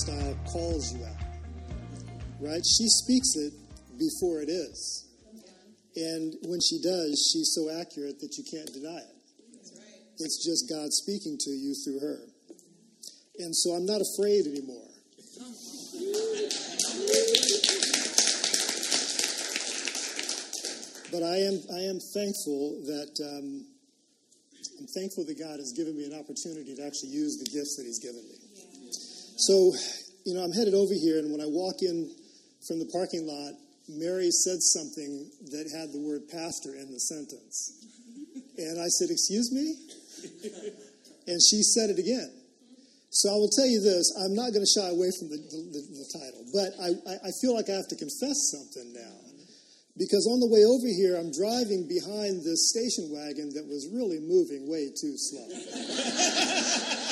Pastor Anna, in her leadership style, calls you out. Right? She speaks it before it is. And when she does, she's so accurate that you can't deny it. It's just God speaking to you through her. And so I'm not afraid anymore. But I am, I am thankful that um, I'm thankful that God has given me an opportunity to actually use the gifts that He's given me. So, you know, I'm headed over here, and when I walk in from the parking lot, Mary said something that had the word pastor in the sentence. And I said, Excuse me? And she said it again. So I will tell you this I'm not going to shy away from the, the, the title, but I, I feel like I have to confess something now. Because on the way over here, I'm driving behind this station wagon that was really moving way too slow.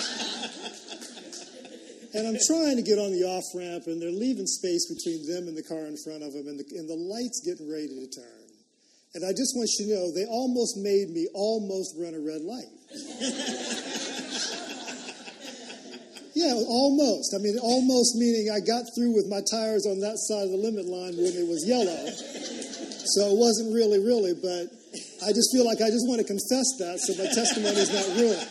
and I'm trying to get on the off ramp, and they're leaving space between them and the car in front of them, and the, and the light's getting ready to turn. And I just want you to know, they almost made me almost run a red light. yeah, almost. I mean, almost meaning I got through with my tires on that side of the limit line when it was yellow. So it wasn't really, really, but I just feel like I just want to confess that so my testimony is not ruined.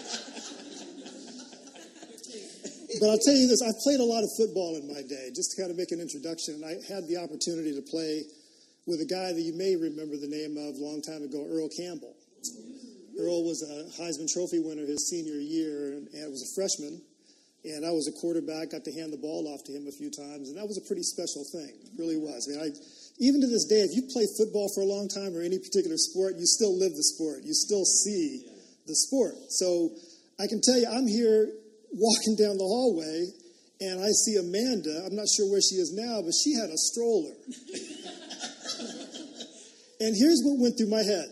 But I'll tell you this I played a lot of football in my day, just to kind of make an introduction. And I had the opportunity to play with a guy that you may remember the name of a long time ago, Earl Campbell. Earl was a Heisman Trophy winner his senior year and, and was a freshman. And I was a quarterback, got to hand the ball off to him a few times, and that was a pretty special thing. It really was. I mean, I, even to this day, if you play football for a long time or any particular sport, you still live the sport. You still see the sport. So I can tell you, I'm here walking down the hallway and I see Amanda. I'm not sure where she is now, but she had a stroller. and here's what went through my head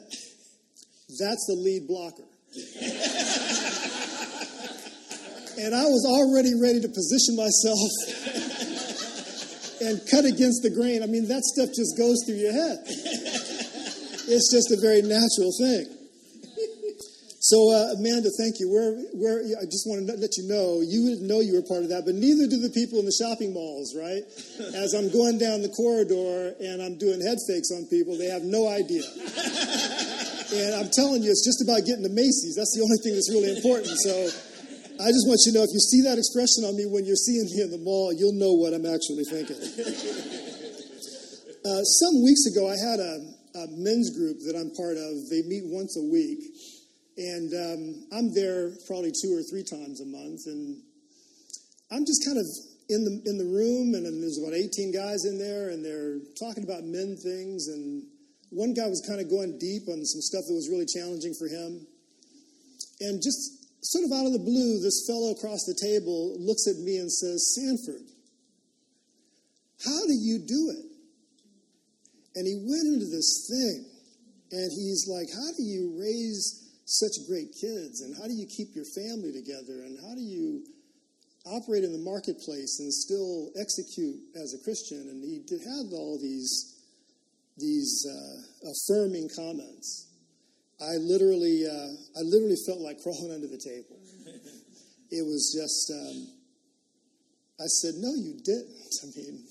that's the lead blocker. and I was already ready to position myself and cut against the grain. I mean, that stuff just goes through your head. it's just a very natural thing. So, uh, Amanda, thank you. Where, where, I just want to let you know, you didn't know you were part of that, but neither do the people in the shopping malls, right? As I'm going down the corridor and I'm doing head fakes on people, they have no idea. And I'm telling you, it's just about getting to Macy's. That's the only thing that's really important. So, I just want you to know if you see that expression on me when you're seeing me in the mall, you'll know what I'm actually thinking. uh, some weeks ago, I had a, a, men's group that I'm part of. They meet once a week, and um, I'm there probably two or three times a month. And I'm just kind of in the in the room, and, there's about 18 guys in there, and they're talking about men things. And one guy was kind of going deep on some stuff that was really challenging for him, and just sort of out of the blue, this fellow across the table looks at me and says, Sanford, how do you do it? And he went into this thing, and he's like, How do you raise such great kids? And how do you keep your family together? And how do you operate in the marketplace and still execute as a Christian? And he did have all these, these uh, affirming comments. I literally, uh, I literally felt like crawling under the table. It was just, um, I said, no, you didn't. I mean,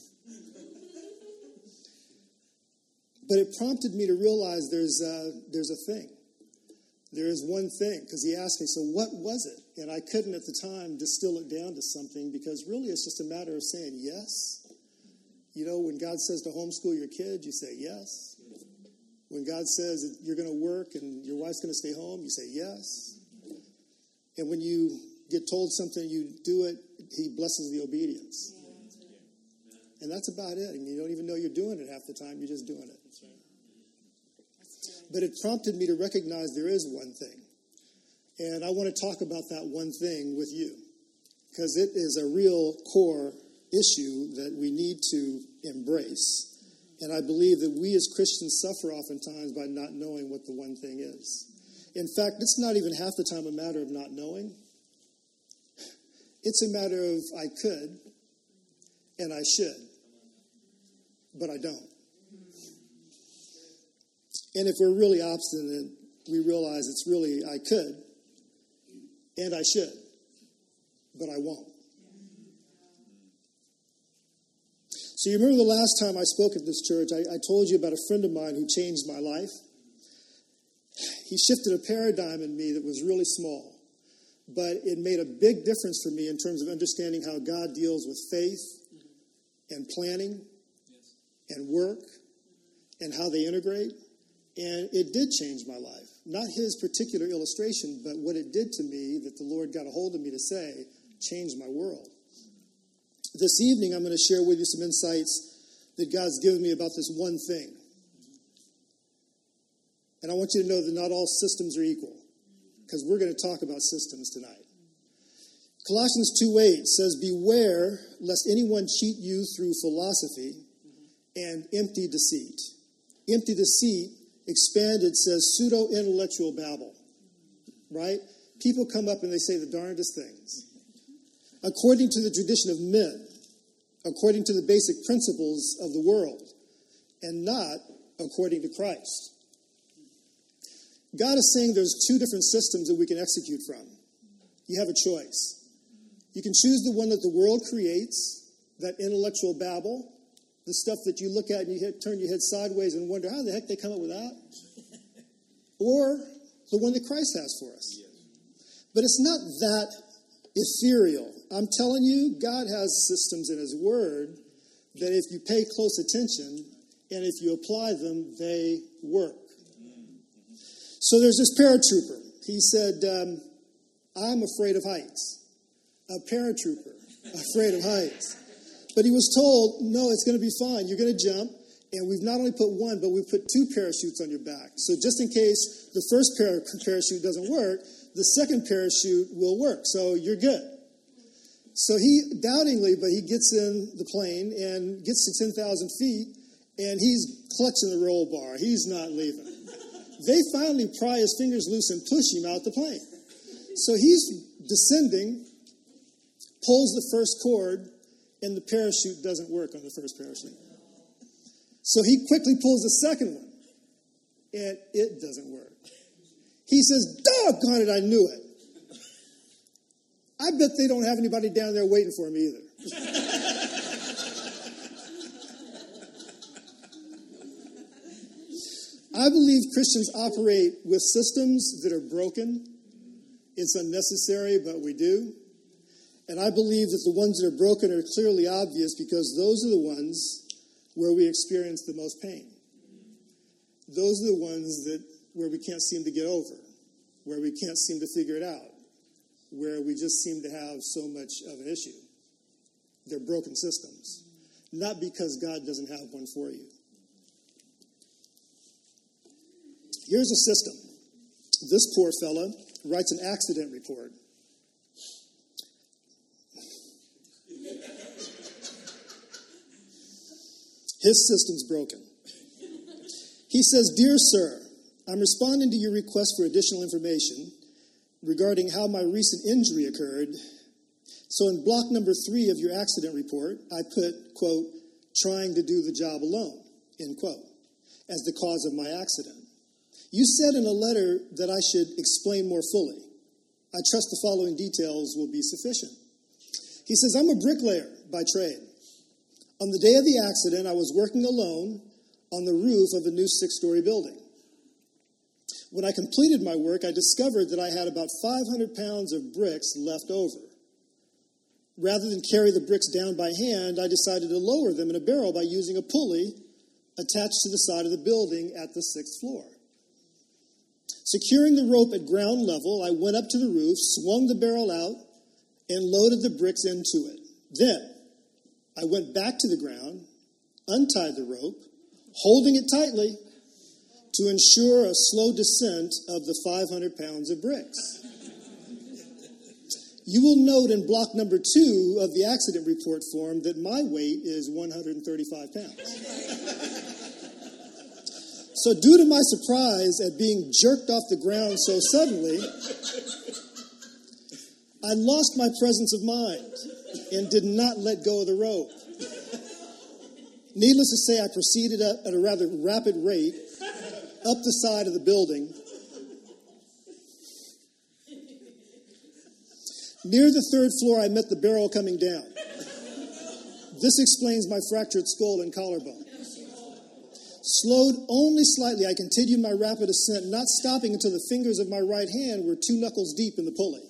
but it prompted me to realize there's a, there's a thing. There is one thing, because he asked me, so what was it? And I couldn't at the time distill it down to something because really it's just a matter of saying yes. You know, when God says to homeschool your kids, you say yes. When God says you're going to work and your wife's going to stay home, you say yes. And when you get told something, you do it, He blesses the obedience. And that's about it. And you don't even know you're doing it half the time, you're just doing it. But it prompted me to recognize there is one thing. And I want to talk about that one thing with you because it is a real core issue that we need to embrace. And I believe that we as Christians suffer oftentimes by not knowing what the one thing is. In fact, it's not even half the time a matter of not knowing. It's a matter of I could and I should, but I don't. And if we're really obstinate, we realize it's really, I could and I should, but I won't. So, you remember the last time I spoke at this church, I, I told you about a friend of mine who changed my life. He shifted a paradigm in me that was really small but it made a big difference for me in terms of understanding how God deals with faith and planning and work and how they integrate. And it did change my life. Not his particular illustration, but what it did to me that the Lord got a hold of me to say changed my world. This evening, I'm going to share with you some insights that God's given me about this one thing. And I want you to know that not all systems are equal, because we're going to talk about systems tonight. Colossians 2:8 says, Beware lest anyone cheat you through philosophy and empty deceit. Empty deceit, expanded, says pseudo intellectual babble. Right? People come up and they say the darndest things. According to the tradition of men, according to the basic principles of the world, and not according to Christ. God is saying there's two different systems that we can execute from. You have a choice. You can choose the one that the world creates, that intellectual babble, the stuff that you look at and you hit, turn your head sideways and wonder how the heck they come up with that, or the one that Christ has for us. But it's not that ethereal. I'm telling you, God has systems in His Word that if you pay close attention and if you apply them, they work. So there's this paratrooper. He said, um, I'm afraid of heights a paratrooper, afraid of heights. But he was told, no, it's going to be fine. You're going to jump. And we've not only put one, but we've put two parachutes on your back. So just in case the first par- parachute doesn't work, the second parachute will work. So you're good. So he, doubtingly, but he gets in the plane and gets to 10,000 feet, and he's clutching the roll bar. He's not leaving. They finally pry his fingers loose and push him out the plane. So he's descending, pulls the first cord, and the parachute doesn't work on the first parachute. So he quickly pulls the second one, and it doesn't work. He says, Doggone it, I knew it. I bet they don't have anybody down there waiting for him either. I believe Christians operate with systems that are broken. It's unnecessary, but we do. And I believe that the ones that are broken are clearly obvious because those are the ones where we experience the most pain. Those are the ones that where we can't seem to get over, where we can't seem to figure it out, where we just seem to have so much of an issue. They're broken systems, not because God doesn't have one for you. Here's a system. This poor fella writes an accident report. His system's broken. He says, Dear Sir, I'm responding to your request for additional information regarding how my recent injury occurred. So in block number three of your accident report, I put, quote, trying to do the job alone, end quote, as the cause of my accident. You said in a letter that I should explain more fully. I trust the following details will be sufficient. He says, I'm a bricklayer by trade. On the day of the accident, I was working alone on the roof of a new six story building. When I completed my work, I discovered that I had about 500 pounds of bricks left over. Rather than carry the bricks down by hand, I decided to lower them in a barrel by using a pulley attached to the side of the building at the sixth floor. Securing the rope at ground level, I went up to the roof, swung the barrel out, and loaded the bricks into it. Then, I went back to the ground, untied the rope, holding it tightly to ensure a slow descent of the 500 pounds of bricks. You will note in block number two of the accident report form that my weight is 135 pounds. So, due to my surprise at being jerked off the ground so suddenly, I lost my presence of mind and did not let go of the rope. Needless to say, I proceeded at a rather rapid rate up the side of the building. Near the third floor, I met the barrel coming down. This explains my fractured skull and collarbone. Slowed only slightly, I continued my rapid ascent, not stopping until the fingers of my right hand were two knuckles deep in the pulley.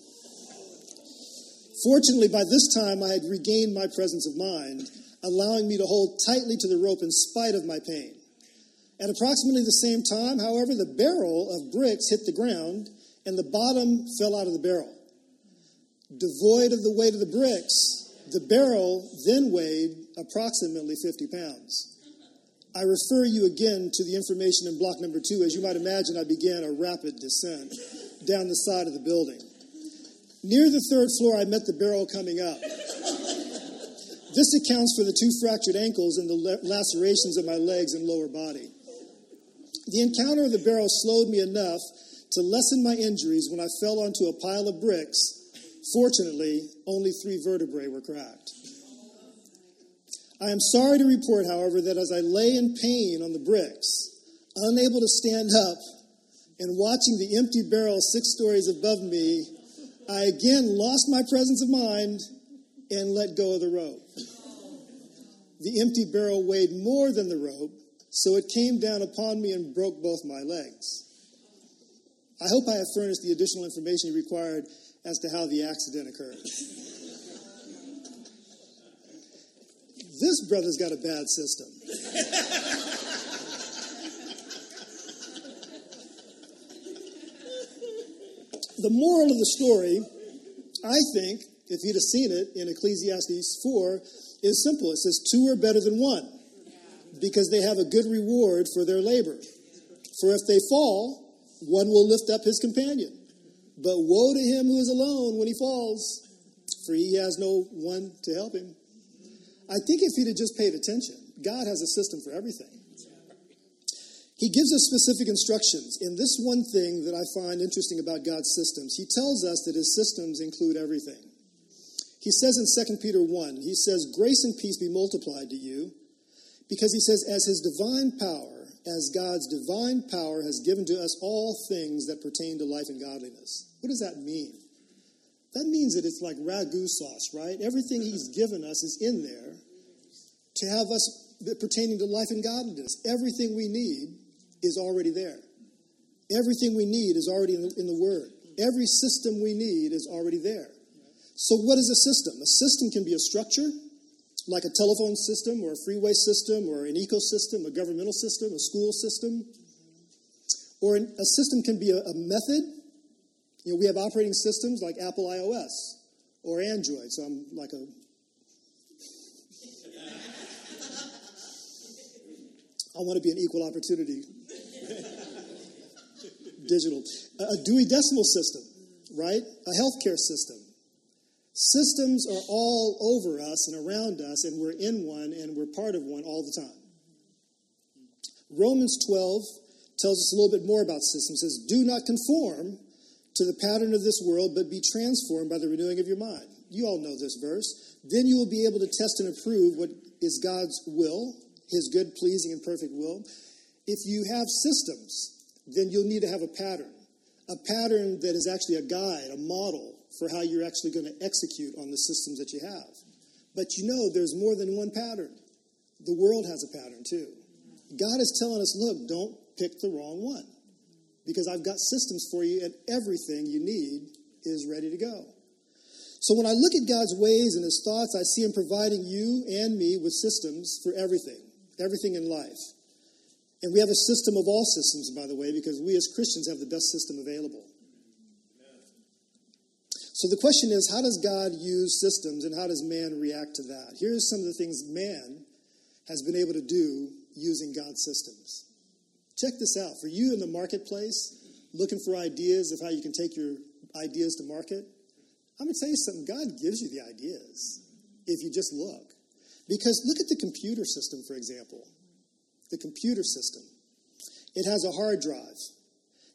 Fortunately, by this time, I had regained my presence of mind, allowing me to hold tightly to the rope in spite of my pain. At approximately the same time, however, the barrel of bricks hit the ground and the bottom fell out of the barrel. Devoid of the weight of the bricks, the barrel then weighed approximately 50 pounds. I refer you again to the information in block number two. As you might imagine, I began a rapid descent down the side of the building. Near the third floor, I met the barrel coming up. This accounts for the two fractured ankles and the lacerations of my legs and lower body. The encounter of the barrel slowed me enough to lessen my injuries when I fell onto a pile of bricks. Fortunately, only three vertebrae were cracked. I am sorry to report, however, that as I lay in pain on the bricks, unable to stand up, and watching the empty barrel six stories above me, I again lost my presence of mind and let go of the rope. The empty barrel weighed more than the rope, so it came down upon me and broke both my legs. I hope I have furnished the additional information required as to how the accident occurred. This brother's got a bad system. the moral of the story, I think, if you'd have seen it in Ecclesiastes 4, is simple. It says, Two are better than one because they have a good reward for their labor. For if they fall, one will lift up his companion. But woe to him who is alone when he falls, for he has no one to help him. I think if he'd have just paid attention, God has a system for everything. He gives us specific instructions. In this one thing that I find interesting about God's systems, he tells us that his systems include everything. He says in 2 Peter 1, he says, Grace and peace be multiplied to you, because he says, As his divine power, as God's divine power has given to us all things that pertain to life and godliness. What does that mean? That means that it's like ragu sauce, right? Everything He's given us is in there to have us pertaining to life and godliness. Everything we need is already there. Everything we need is already in the, in the Word. Every system we need is already there. So, what is a system? A system can be a structure, like a telephone system, or a freeway system, or an ecosystem, a governmental system, a school system. Or an, a system can be a, a method, you know, we have operating systems like Apple iOS or Android, so I'm like a I want to be an equal opportunity digital. A Dewey Decimal System, right? A healthcare system. Systems are all over us and around us, and we're in one and we're part of one all the time. Romans 12 tells us a little bit more about systems. It says, Do not conform to the pattern of this world, but be transformed by the renewing of your mind. You all know this verse. Then you will be able to test and approve what is God's will, his good, pleasing, and perfect will. If you have systems, then you'll need to have a pattern. A pattern that is actually a guide, a model for how you're actually going to execute on the systems that you have. But you know, there's more than one pattern. The world has a pattern too. God is telling us, look, don't pick the wrong one because I've got systems for you, and everything you need is ready to go. So when I look at God's ways and his thoughts, I see him providing you and me with systems for everything, everything in life. And we have a system of all systems, by the way, because we as Christians have the best system available. So the question is, how does God use systems and how does man react to that? Here's some of the things man has been able to do using God's systems. Check this out. For you in the marketplace, looking for ideas of how you can take your ideas to market, I'm going to tell you something. God gives you the ideas if you just look. Because look at the computer system, for example. The computer system. It has a hard drive.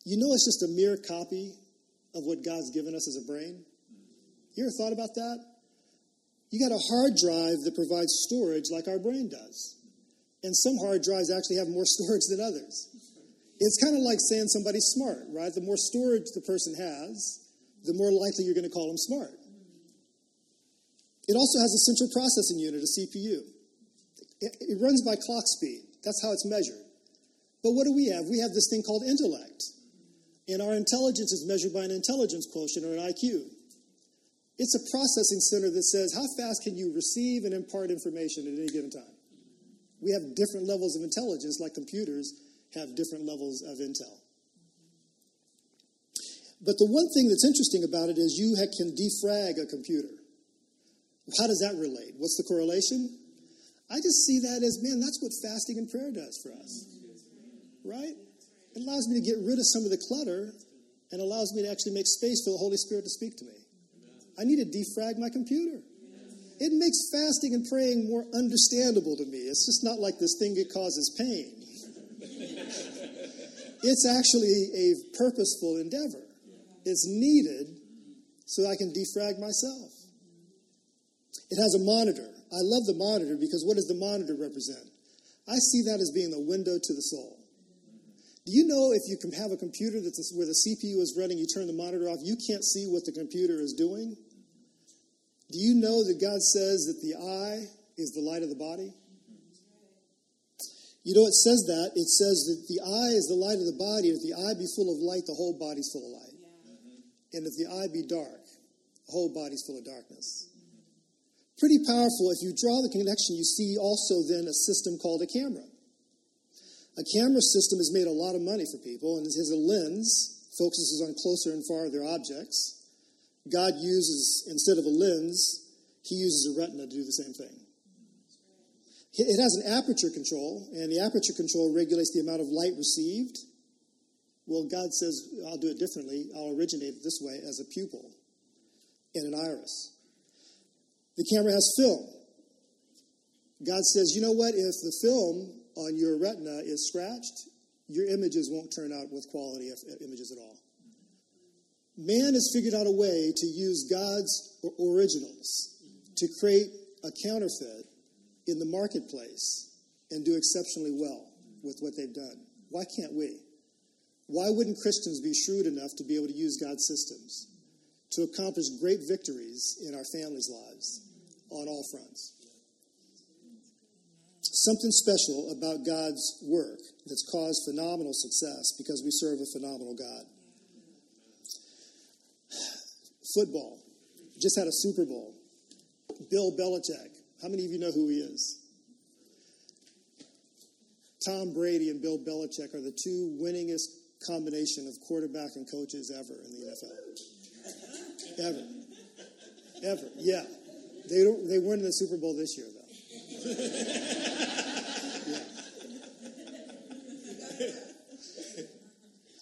You know it's just a mere copy of what God's given us as a brain? You ever thought about that? You got a hard drive that provides storage like our brain does. And some hard drives actually have more storage than others. It's kind of like saying somebody's smart, right? The more storage the person has, the more likely you're going to call them smart. It also has a central processing unit, a CPU. It, it runs by clock speed. That's how it's measured. But what do we have? We have this thing called intellect. And our intelligence is measured by an intelligence quotient or an IQ. It's a processing center that says, how fast can you receive and impart information at any given time? We have different levels of intelligence, like computers have different levels of intel. But the one thing that's interesting about it is you can defrag a computer. How does that relate? What's the correlation? I just see that as, man, that's what fasting and prayer does for us. Right? It allows me to get rid of some of the clutter and allows me to actually make space for the Holy Spirit to speak to me. I need to defrag my computer. It makes fasting and praying more understandable to me. It's just not like this thing that causes pain. it's actually a purposeful endeavor. It's needed so I can defrag myself. It has a monitor. I love the monitor because what does the monitor represent? I see that as being the window to the soul. Do you know if you can have a computer that's where the CPU is running, you turn the monitor off, you can't see what the computer is doing? Do you know that God says that the eye is the light of the body? You know, it says that. It says that the eye is the light of the body. If the eye be full of light, the whole body's full of light. And if the eye be dark, the whole body's full of darkness. Pretty powerful. If you draw the connection, you see also then a system called a camera. A camera system has made a lot of money for people, and it has a lens, focuses on closer and farther objects. God uses, instead of a lens, he uses a retina to do the same thing. It has an aperture control, and the aperture control regulates the amount of light received. Well, God says, I'll do it differently. I'll originate it this way as a pupil and an iris. The camera has film. God says, you know what? If the film on your retina is scratched, your images won't turn out with quality uh, images at all. Man has figured out a way to use God's originals to create a counterfeit in the marketplace and do exceptionally well with what they've done. Why can't we? Why wouldn't Christians be shrewd enough to be able to use God's systems to accomplish great victories in our families' lives? On all fronts. Something special about God's work that's caused phenomenal success because we serve a phenomenal God. Football. Just had a Super Bowl. Bill Belichick. How many of you know who he is? Tom Brady and Bill Belichick are the two winningest combination of quarterback and coaches ever in the NFL. Ever. Ever. Yeah. They, don't, they weren't in the Super Bowl this year, though. yeah.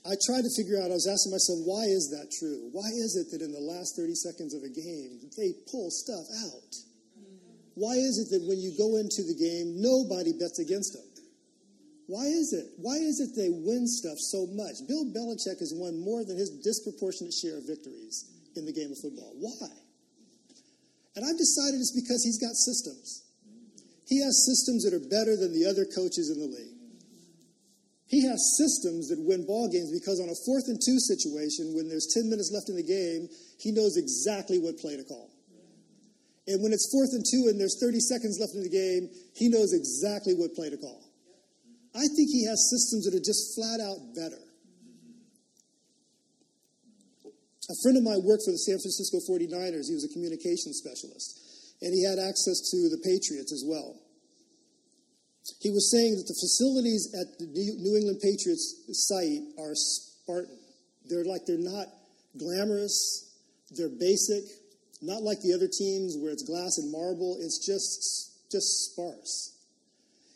I tried to figure out, I was asking myself, why is that true? Why is it that in the last 30 seconds of a game, they pull stuff out? Why is it that when you go into the game, nobody bets against them? Why is it? Why is it they win stuff so much? Bill Belichick has won more than his disproportionate share of victories in the game of football. Why? And I've decided it's because he's got systems. He has systems that are better than the other coaches in the league. He has systems that win ball games because on a fourth and two situation, when there's 10 minutes left in the game, he knows exactly what play to call. And when it's fourth and two and there's 30 seconds left in the game, he knows exactly what play to call. I think he has systems that are just flat out better. A friend of mine worked for the San Francisco 49ers. He was a communications specialist, and he had access to the Patriots as well. He was saying that the facilities at the New England Patriots site are Spartan. They're like they're not glamorous, they're basic, not like the other teams where it's glass and marble, it's just just sparse.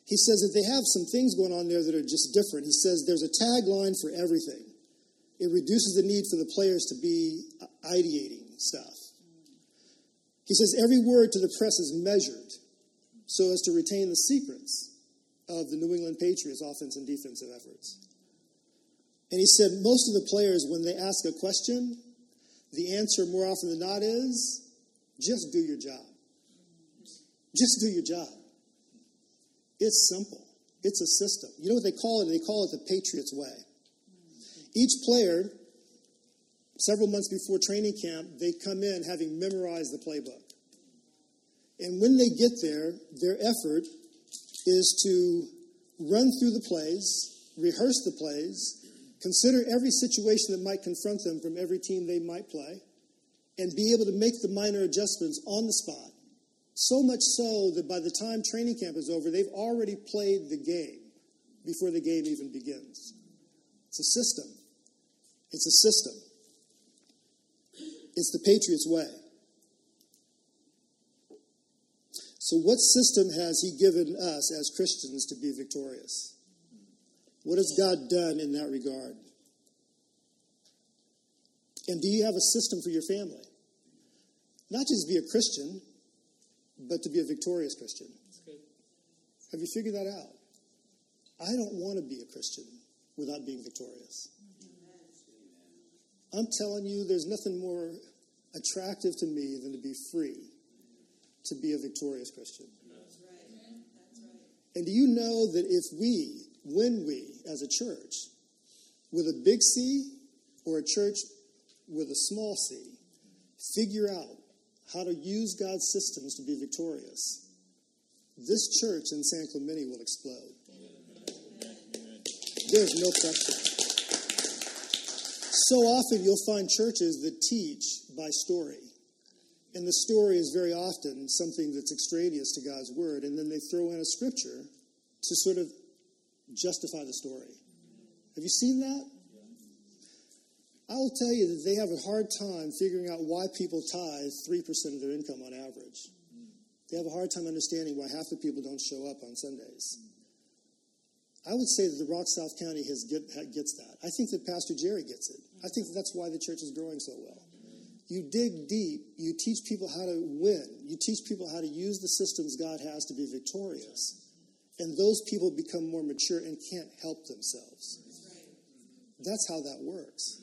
He says that they have some things going on there that are just different. He says there's a tagline for everything it reduces the need for the players to be uh, ideating stuff. He says every word to the press is measured so as to retain the secrets of the New England Patriots offense and defensive efforts. And he said most of the players, when they ask a question, the answer more often than not is just do your job. Just do your job. It's simple. It's a system. You know what they call it? They call it the Patriots way. Each player, several months before training camp, they come in having memorized the playbook. And when they get there, their effort is to run through the plays, rehearse the plays, consider every situation that might confront them from every team they might play, and be able to make the minor adjustments on the spot. So much so that by the time training camp is over, they've already played the game before the game even begins. It's a system. It's a system. It's the Patriots' way. So, what system has He given us as Christians to be victorious? What has God done in that regard? And do you have a system for your family? Not just be a Christian, but to be a victorious Christian. Have you figured that out? I don't want to be a Christian without being victorious. I'm telling you, there's nothing more attractive to me than to be free, to be a victorious Christian. And do you know that if we, when we, as a church, with a big C or a church with a small c, figure out how to use God's systems to be victorious, this church in San Clemente will explode. There's no question. So often you'll find churches that teach by story. And the story is very often something that's extraneous to God's word, and then they throw in a scripture to sort of justify the story. Have you seen that? I will tell you that they have a hard time figuring out why people tithe 3% of their income on average. They have a hard time understanding why half the people don't show up on Sundays. I would say that the Rock South County has get, gets that. I think that Pastor Jerry gets it. I think that that's why the church is growing so well. You dig deep, you teach people how to win, you teach people how to use the systems God has to be victorious. And those people become more mature and can't help themselves. That's how that works.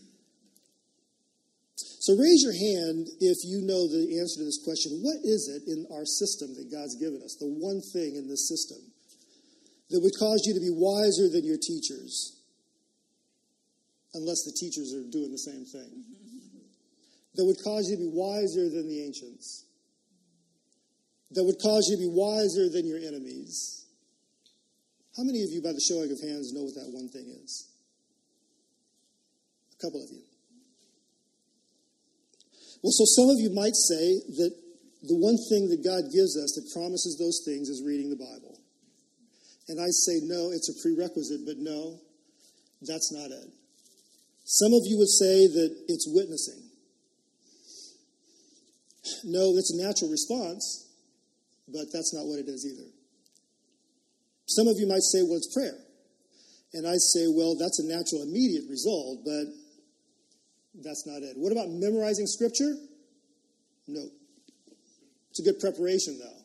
So raise your hand if you know the answer to this question. What is it in our system that God's given us? The one thing in this system that would cause you to be wiser than your teachers, unless the teachers are doing the same thing. That would cause you to be wiser than the ancients. That would cause you to be wiser than your enemies. How many of you, by the showing of hands, know what that one thing is? A couple of you. Well, so some of you might say that the one thing that God gives us that promises those things is reading the Bible. And I say, no, it's a prerequisite, but no, that's not it. Some of you would say that it's witnessing. No, it's a natural response, but that's not what it is either. Some of you might say, well, it's prayer. And I say, well, that's a natural immediate result, but that's not it. What about memorizing scripture? No. It's a good preparation, though,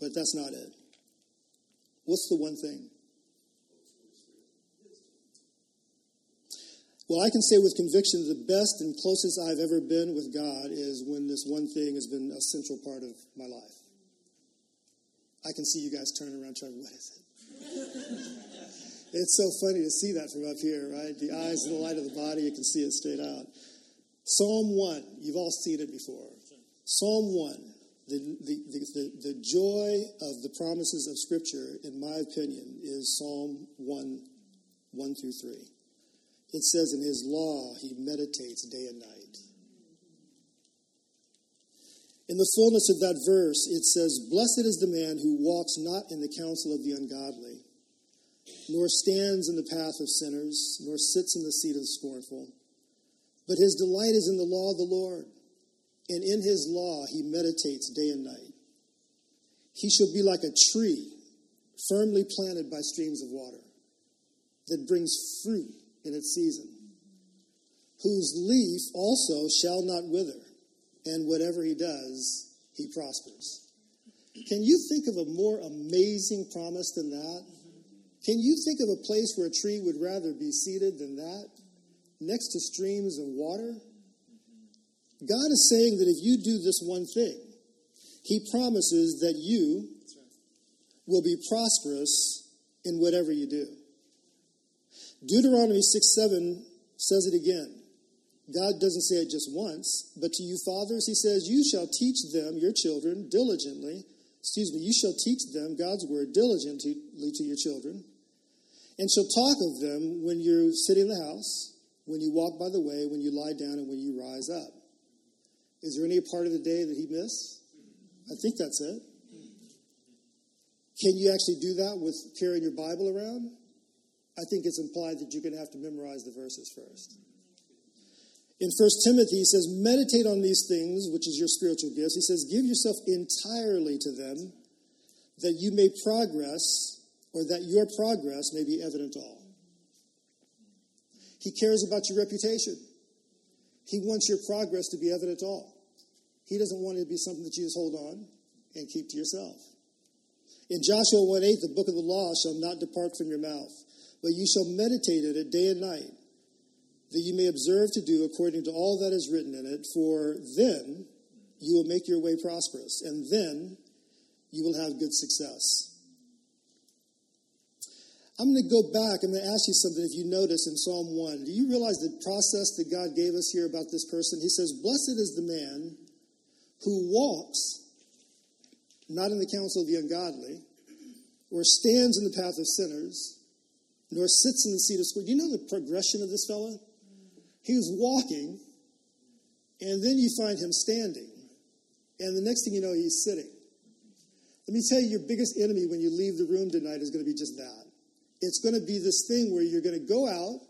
but that's not it. What's the one thing? Well, I can say with conviction the best and closest I've ever been with God is when this one thing has been a central part of my life. I can see you guys turning around trying, what is it? it's so funny to see that from up here, right? The eyes and the light of the body, you can see it straight out. Psalm 1, you've all seen it before. Psalm 1, the, the, the, the, joy of the promises of Scripture, in my opinion, is Psalm 1, 1 through 3. It says, In his law he meditates day and night. In the fullness of that verse, it says, Blessed is the man who walks not in the counsel of the ungodly, nor stands in the path of sinners, nor sits in the seat of the scornful. But his delight is in the law of the Lord, and in his law he meditates day and night. He shall be like a tree firmly planted by streams of water that brings fruit in its season, whose leaf also shall not wither, and whatever he does, he prospers. Can you think of a more amazing promise than that? Can you think of a place where a tree would rather be seated than that? Next to streams of water? God is saying that if you do this one thing, He promises that you will be prosperous in whatever you do. Deuteronomy 6 7 says it again. God doesn't say it just once, but to you fathers, he says, You shall teach them, your children, diligently. Excuse me, you shall teach them God's word diligently to your children, and shall talk of them when you sit in the house, when you walk by the way, when you lie down, and when you rise up. Is there any part of the day that he missed? I think that's it. Can you actually do that with carrying your Bible around? I think it's implied that you're going to have to memorize the verses first. In 1 Timothy, he says, Meditate on these things, which is your spiritual gifts. He says, Give yourself entirely to them, that you may progress, or that your progress may be evident to all. He cares about your reputation. He wants your progress to be evident to all. He doesn't want it to be something that you just hold on and keep to yourself. In Joshua 1 8, the book of the law shall not depart from your mouth, but you shall meditate in it day and night that you may observe to do according to all that is written in it, for then you will make your way prosperous, and then you will have good success. I'm going to go back. I'm going to ask you something if you notice in Psalm 1. Do you realize the process that God gave us here about this person? He says, Blessed is the man who walks not in the counsel of the ungodly, or stands in the path of sinners, nor sits in the seat of scornful. Do you know the progression of this fellow? He was walking, and then you find him standing. And the next thing you know, he's sitting. Let me tell you, your biggest enemy when you leave the room tonight is going to be just that. It's going to be this thing where you're going to go out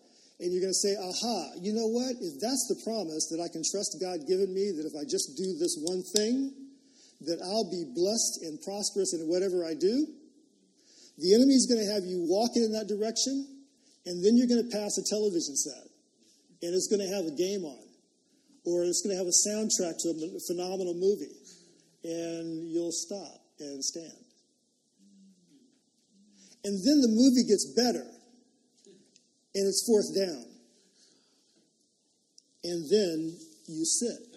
and you're going to say, aha, you know what? If that's the promise that I can trust God given me, that if I just do this one thing, that I'll be blessed and prosperous in whatever I do, the enemy is going to have you walking in that direction, and then you're going to pass a television set and it's going to have a game on, or it's going to have a soundtrack to a phenomenal movie, and you'll stop and stand. And then the movie gets better, and it's fourth down. And then you sit.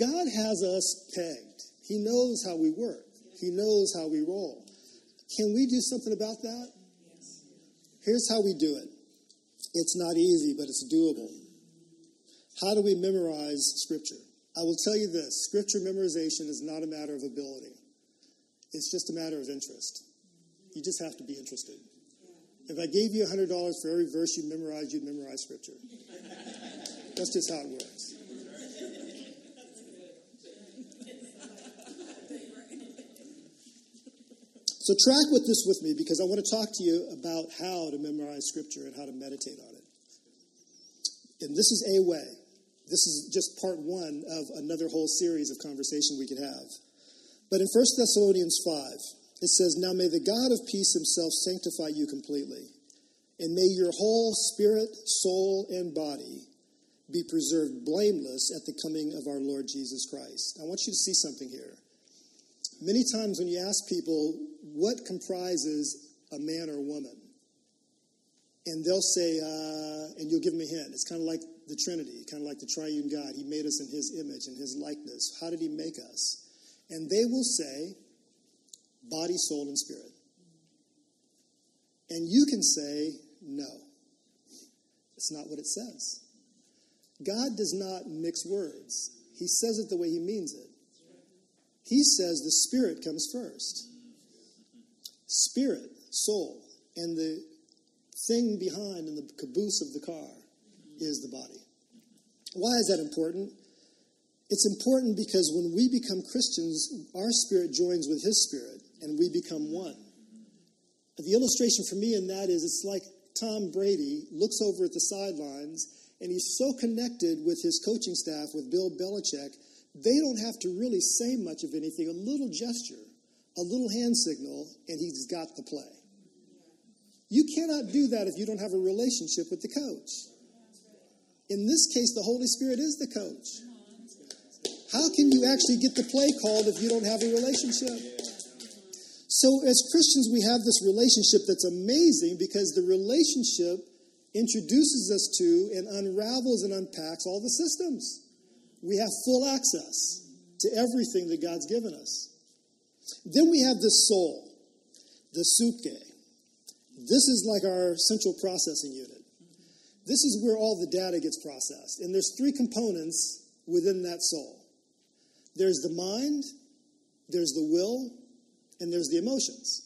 God has us pegged. He knows how we work. He knows how we roll. Can we do something about that? Here's how we do it it's not easy, but it's doable. How do we memorize Scripture? I will tell you this Scripture memorization is not a matter of ability, it's just a matter of interest. You just have to be interested. If I gave you $100 for every verse you memorized, you'd memorize Scripture. That's just how it works. So, track with this with me because I want to talk to you about how to memorize Scripture and how to meditate on it. And this is a way. This is just part one of another whole series of conversation we could have. But in 1 Thessalonians 5, it says, Now may the God of peace himself sanctify you completely, and may your whole spirit, soul, and body be preserved blameless at the coming of our Lord Jesus Christ. I want you to see something here. Many times when you ask people, what comprises a man or woman? And they'll say, uh, and you'll give them a hint. It's kind of like the Trinity, kind of like the triune God. He made us in his image and his likeness. How did he make us? And they will say, body, soul, and spirit. And you can say, no. It's not what it says. God does not mix words, He says it the way He means it. He says the spirit comes first. Spirit, soul, and the thing behind in the caboose of the car is the body. Why is that important? It's important because when we become Christians, our spirit joins with his spirit and we become one. The illustration for me in that is it's like Tom Brady looks over at the sidelines and he's so connected with his coaching staff, with Bill Belichick, they don't have to really say much of anything. A little gesture, a little hand signal, and he's got the play. You cannot do that if you don't have a relationship with the coach. In this case, the Holy Spirit is the coach. How can you actually get the play called if you don't have a relationship? So, as Christians, we have this relationship that's amazing because the relationship introduces us to and unravels and unpacks all the systems we have full access to everything that God's given us. Then we have the soul, the suke. This is like our central processing unit. This is where all the data gets processed. And there's three components within that soul there's the mind, there's the will, and there's the emotions.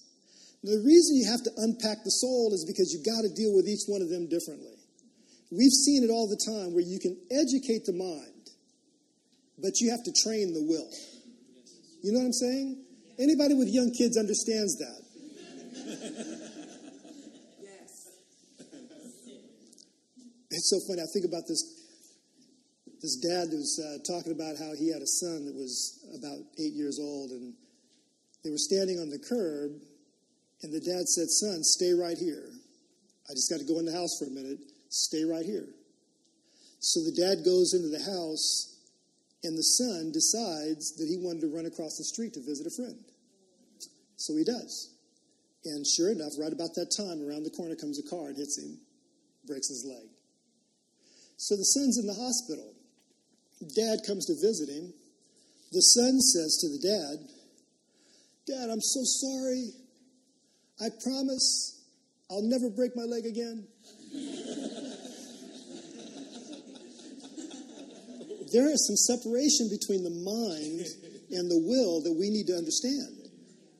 Now, the reason you have to unpack the soul is because you've got to deal with each one of them differently. We've seen it all the time where you can educate the mind, but you have to train the will. You know what I'm saying? Anybody with young kids understands that. Yes. It's so funny. I think about this. This dad was uh, talking about how he had a son that was about eight years old, and they were standing on the curb, and the dad said, "Son, stay right here. I just got to go in the house for a minute. Stay right here." So the dad goes into the house, and the son decides that he wanted to run across the street to visit a friend. So he does. And sure enough, right about that time, around the corner comes a car and hits him, breaks his leg. So the son's in the hospital. Dad comes to visit him. The son says to the dad, Dad, I'm so sorry. I promise I'll never break my leg again. there is some separation between the mind and the will that we need to understand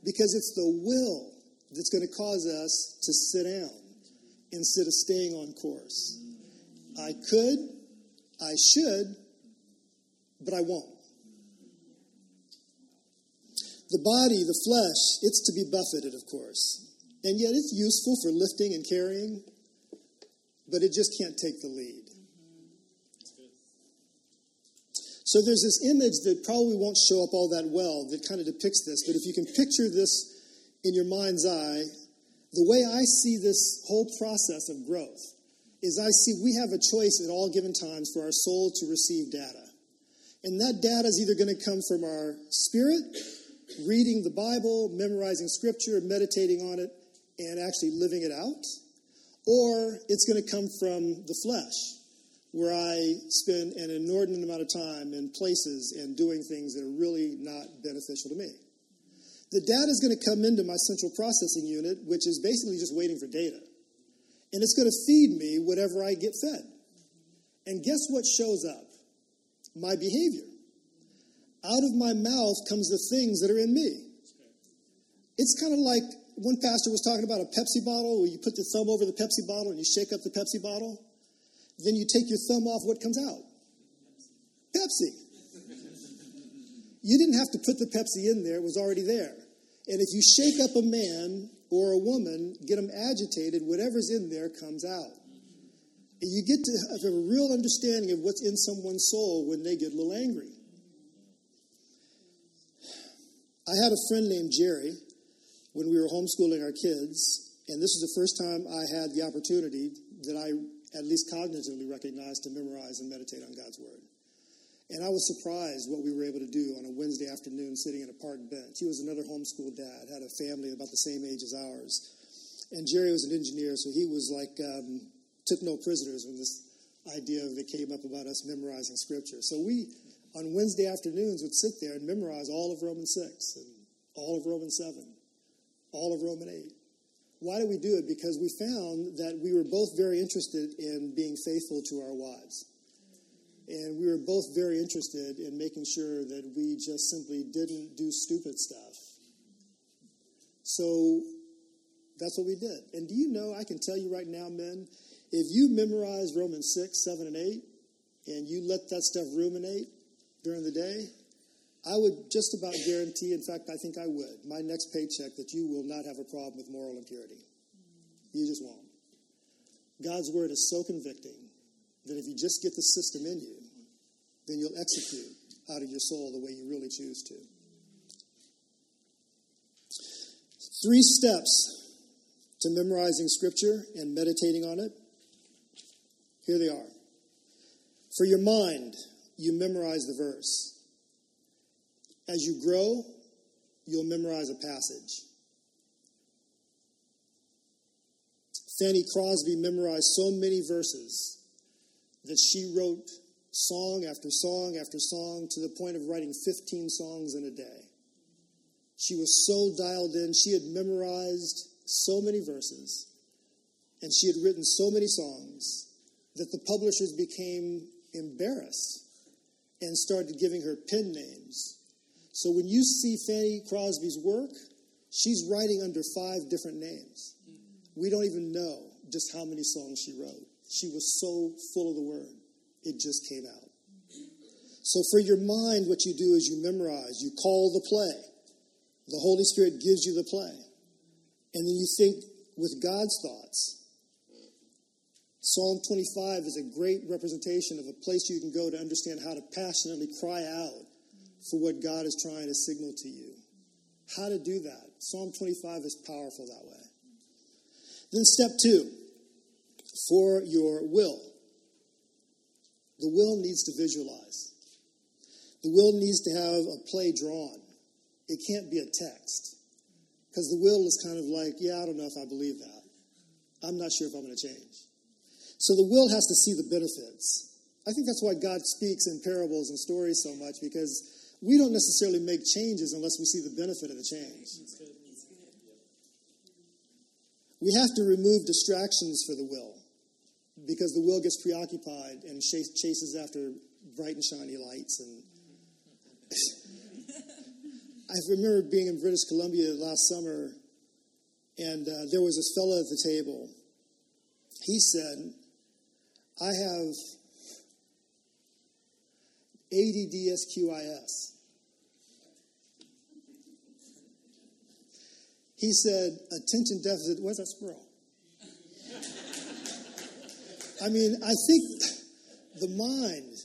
because it's the will that's going to cause us to sit down instead of staying on course. I could, I should, but I won't. The body, the flesh, it's to be buffeted, of course. And yet it's useful for lifting and carrying, but it just can't take the lead. So there's this image that probably won't show up all that well that kind of depicts this, but if you can picture this in your mind's eye, the way I see this whole process of growth is I see we have a choice at all given times for our soul to receive data. And that data is either going to come from our spirit, reading the Bible, memorizing scripture, meditating on it, and actually living it out, or it's going to come from the flesh, where I spend an inordinate amount of time in places and doing things that are really not beneficial to me. The data is going to come into my central processing unit, which is basically just waiting for data and it's going to feed me whatever I get fed. And guess what shows up? My behavior. Out of my mouth comes the things that are in me. It's kind of like one pastor was talking about a Pepsi bottle where you put the thumb over the Pepsi bottle and you shake up the Pepsi bottle. Then you take your thumb off, what comes out? Pepsi. You didn't have to put the Pepsi in there, it was already there. And if you shake up a man or a woman, get them agitated, whatever's in there comes out. You get to have a real understanding of what's in someone's soul when they get a little angry. I had a friend named Jerry when we were homeschooling our kids, and this was the first time I had the opportunity that I at least cognitively recognized to memorize and meditate on God's Word. And I was surprised what we were able to do on a Wednesday afternoon sitting in a park bench. He was another homeschool dad, had a family about the same age as ours. And Jerry was an engineer, so he was like, um, took no prisoners when this idea of it came up about us memorizing scripture. So we, on Wednesday afternoons, would sit there and memorize all of Romans 6 and all of Romans 7, all of Romans 8. Why do we do it? Because we found that we were both very interested in being faithful to our wives. And we were both very interested in making sure that we just simply didn't do stupid stuff. So that's what we did. And do you know, I can tell you right now, men, if you memorize Romans 6, 7, and 8, and you let that stuff ruminate during the day, I would just about guarantee, in fact, I think I would, my next paycheck, that you will not have a problem with moral impurity. You just won't. God's word is so convicting that if you just get the system in you, then you'll execute out of your soul the way you really choose to. Three steps to memorizing Scripture and meditating on it. Here they are. For your mind, you memorize the verse. As you grow, you'll memorize a passage. Fanny Crosby memorized so many verses that she wrote song after song after song to the point of writing 15 songs in a day. She was so dialed in. She had memorized so many verses And she had written so many songs that the publishers became embarrassed and started giving her pen names. So when you see Fanny Crosby's work, she's writing under five different names. We don't even know just how many songs she wrote. She was so full of the word, it just came out. So for your mind, what you do is you memorize, you call the play. The Holy Spirit gives you the play. And then you think with God's thoughts. Psalm 25 is a great representation of a place you can go to understand how to passionately cry out for what God is trying to signal to you. How to do that. Psalm 25 is powerful that way. Then, step two for your will. The will needs to visualize, the will needs to have a play drawn. It can't be a text. Because the will is kind of like, yeah, I don't know if I believe that. I'm not sure if I'm going to change. So the will has to see the benefits. I think that's why God speaks in parables and stories so much, because we don't necessarily make changes unless we see the benefit of the change. We have to remove distractions for the will because the will gets preoccupied and chases after bright and shiny lights. And I remember being in British Columbia last summer, and uh, there was this fellow at the table. He said, I have ADDSQIS. He said, attention deficit, where's that squirrel? I mean, I think the mind,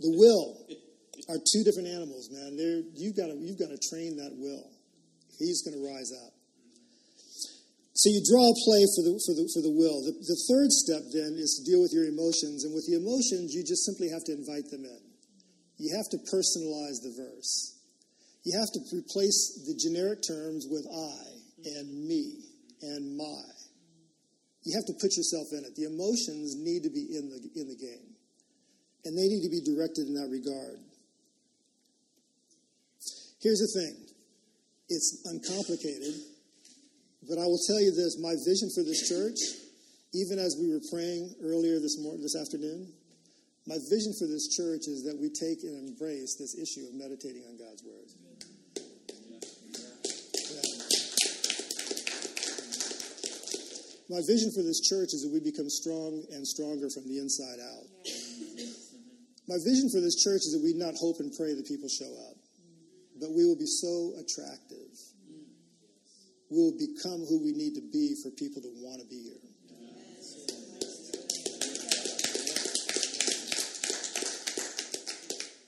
the will, are two different animals, man. They're, you've got to you've got to train that will. He's going to rise up. So you draw a play for the for the for the will. The, the third step then is to deal with your emotions, and with the emotions, you just simply have to invite them in. You have to personalize the verse. You have to replace the generic terms with I and me and my. You have to put yourself in it. The emotions need to be in the, in the game, and they need to be directed in that regard. Here's the thing it's uncomplicated, but I will tell you this my vision for this church, even as we were praying earlier this, morning, this afternoon, my vision for this church is that we take and embrace this issue of meditating on God's Word. My vision for this church is that we become strong and stronger from the inside out. My vision for this church is that we not hope and pray that people show up, but we will be so attractive. Will become who we need to be for people to want to be here.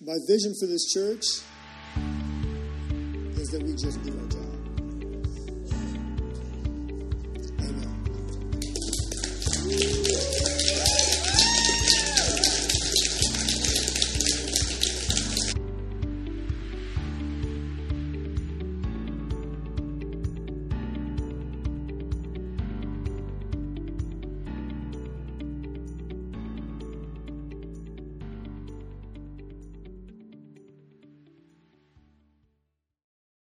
My vision for this church is that we just do our job.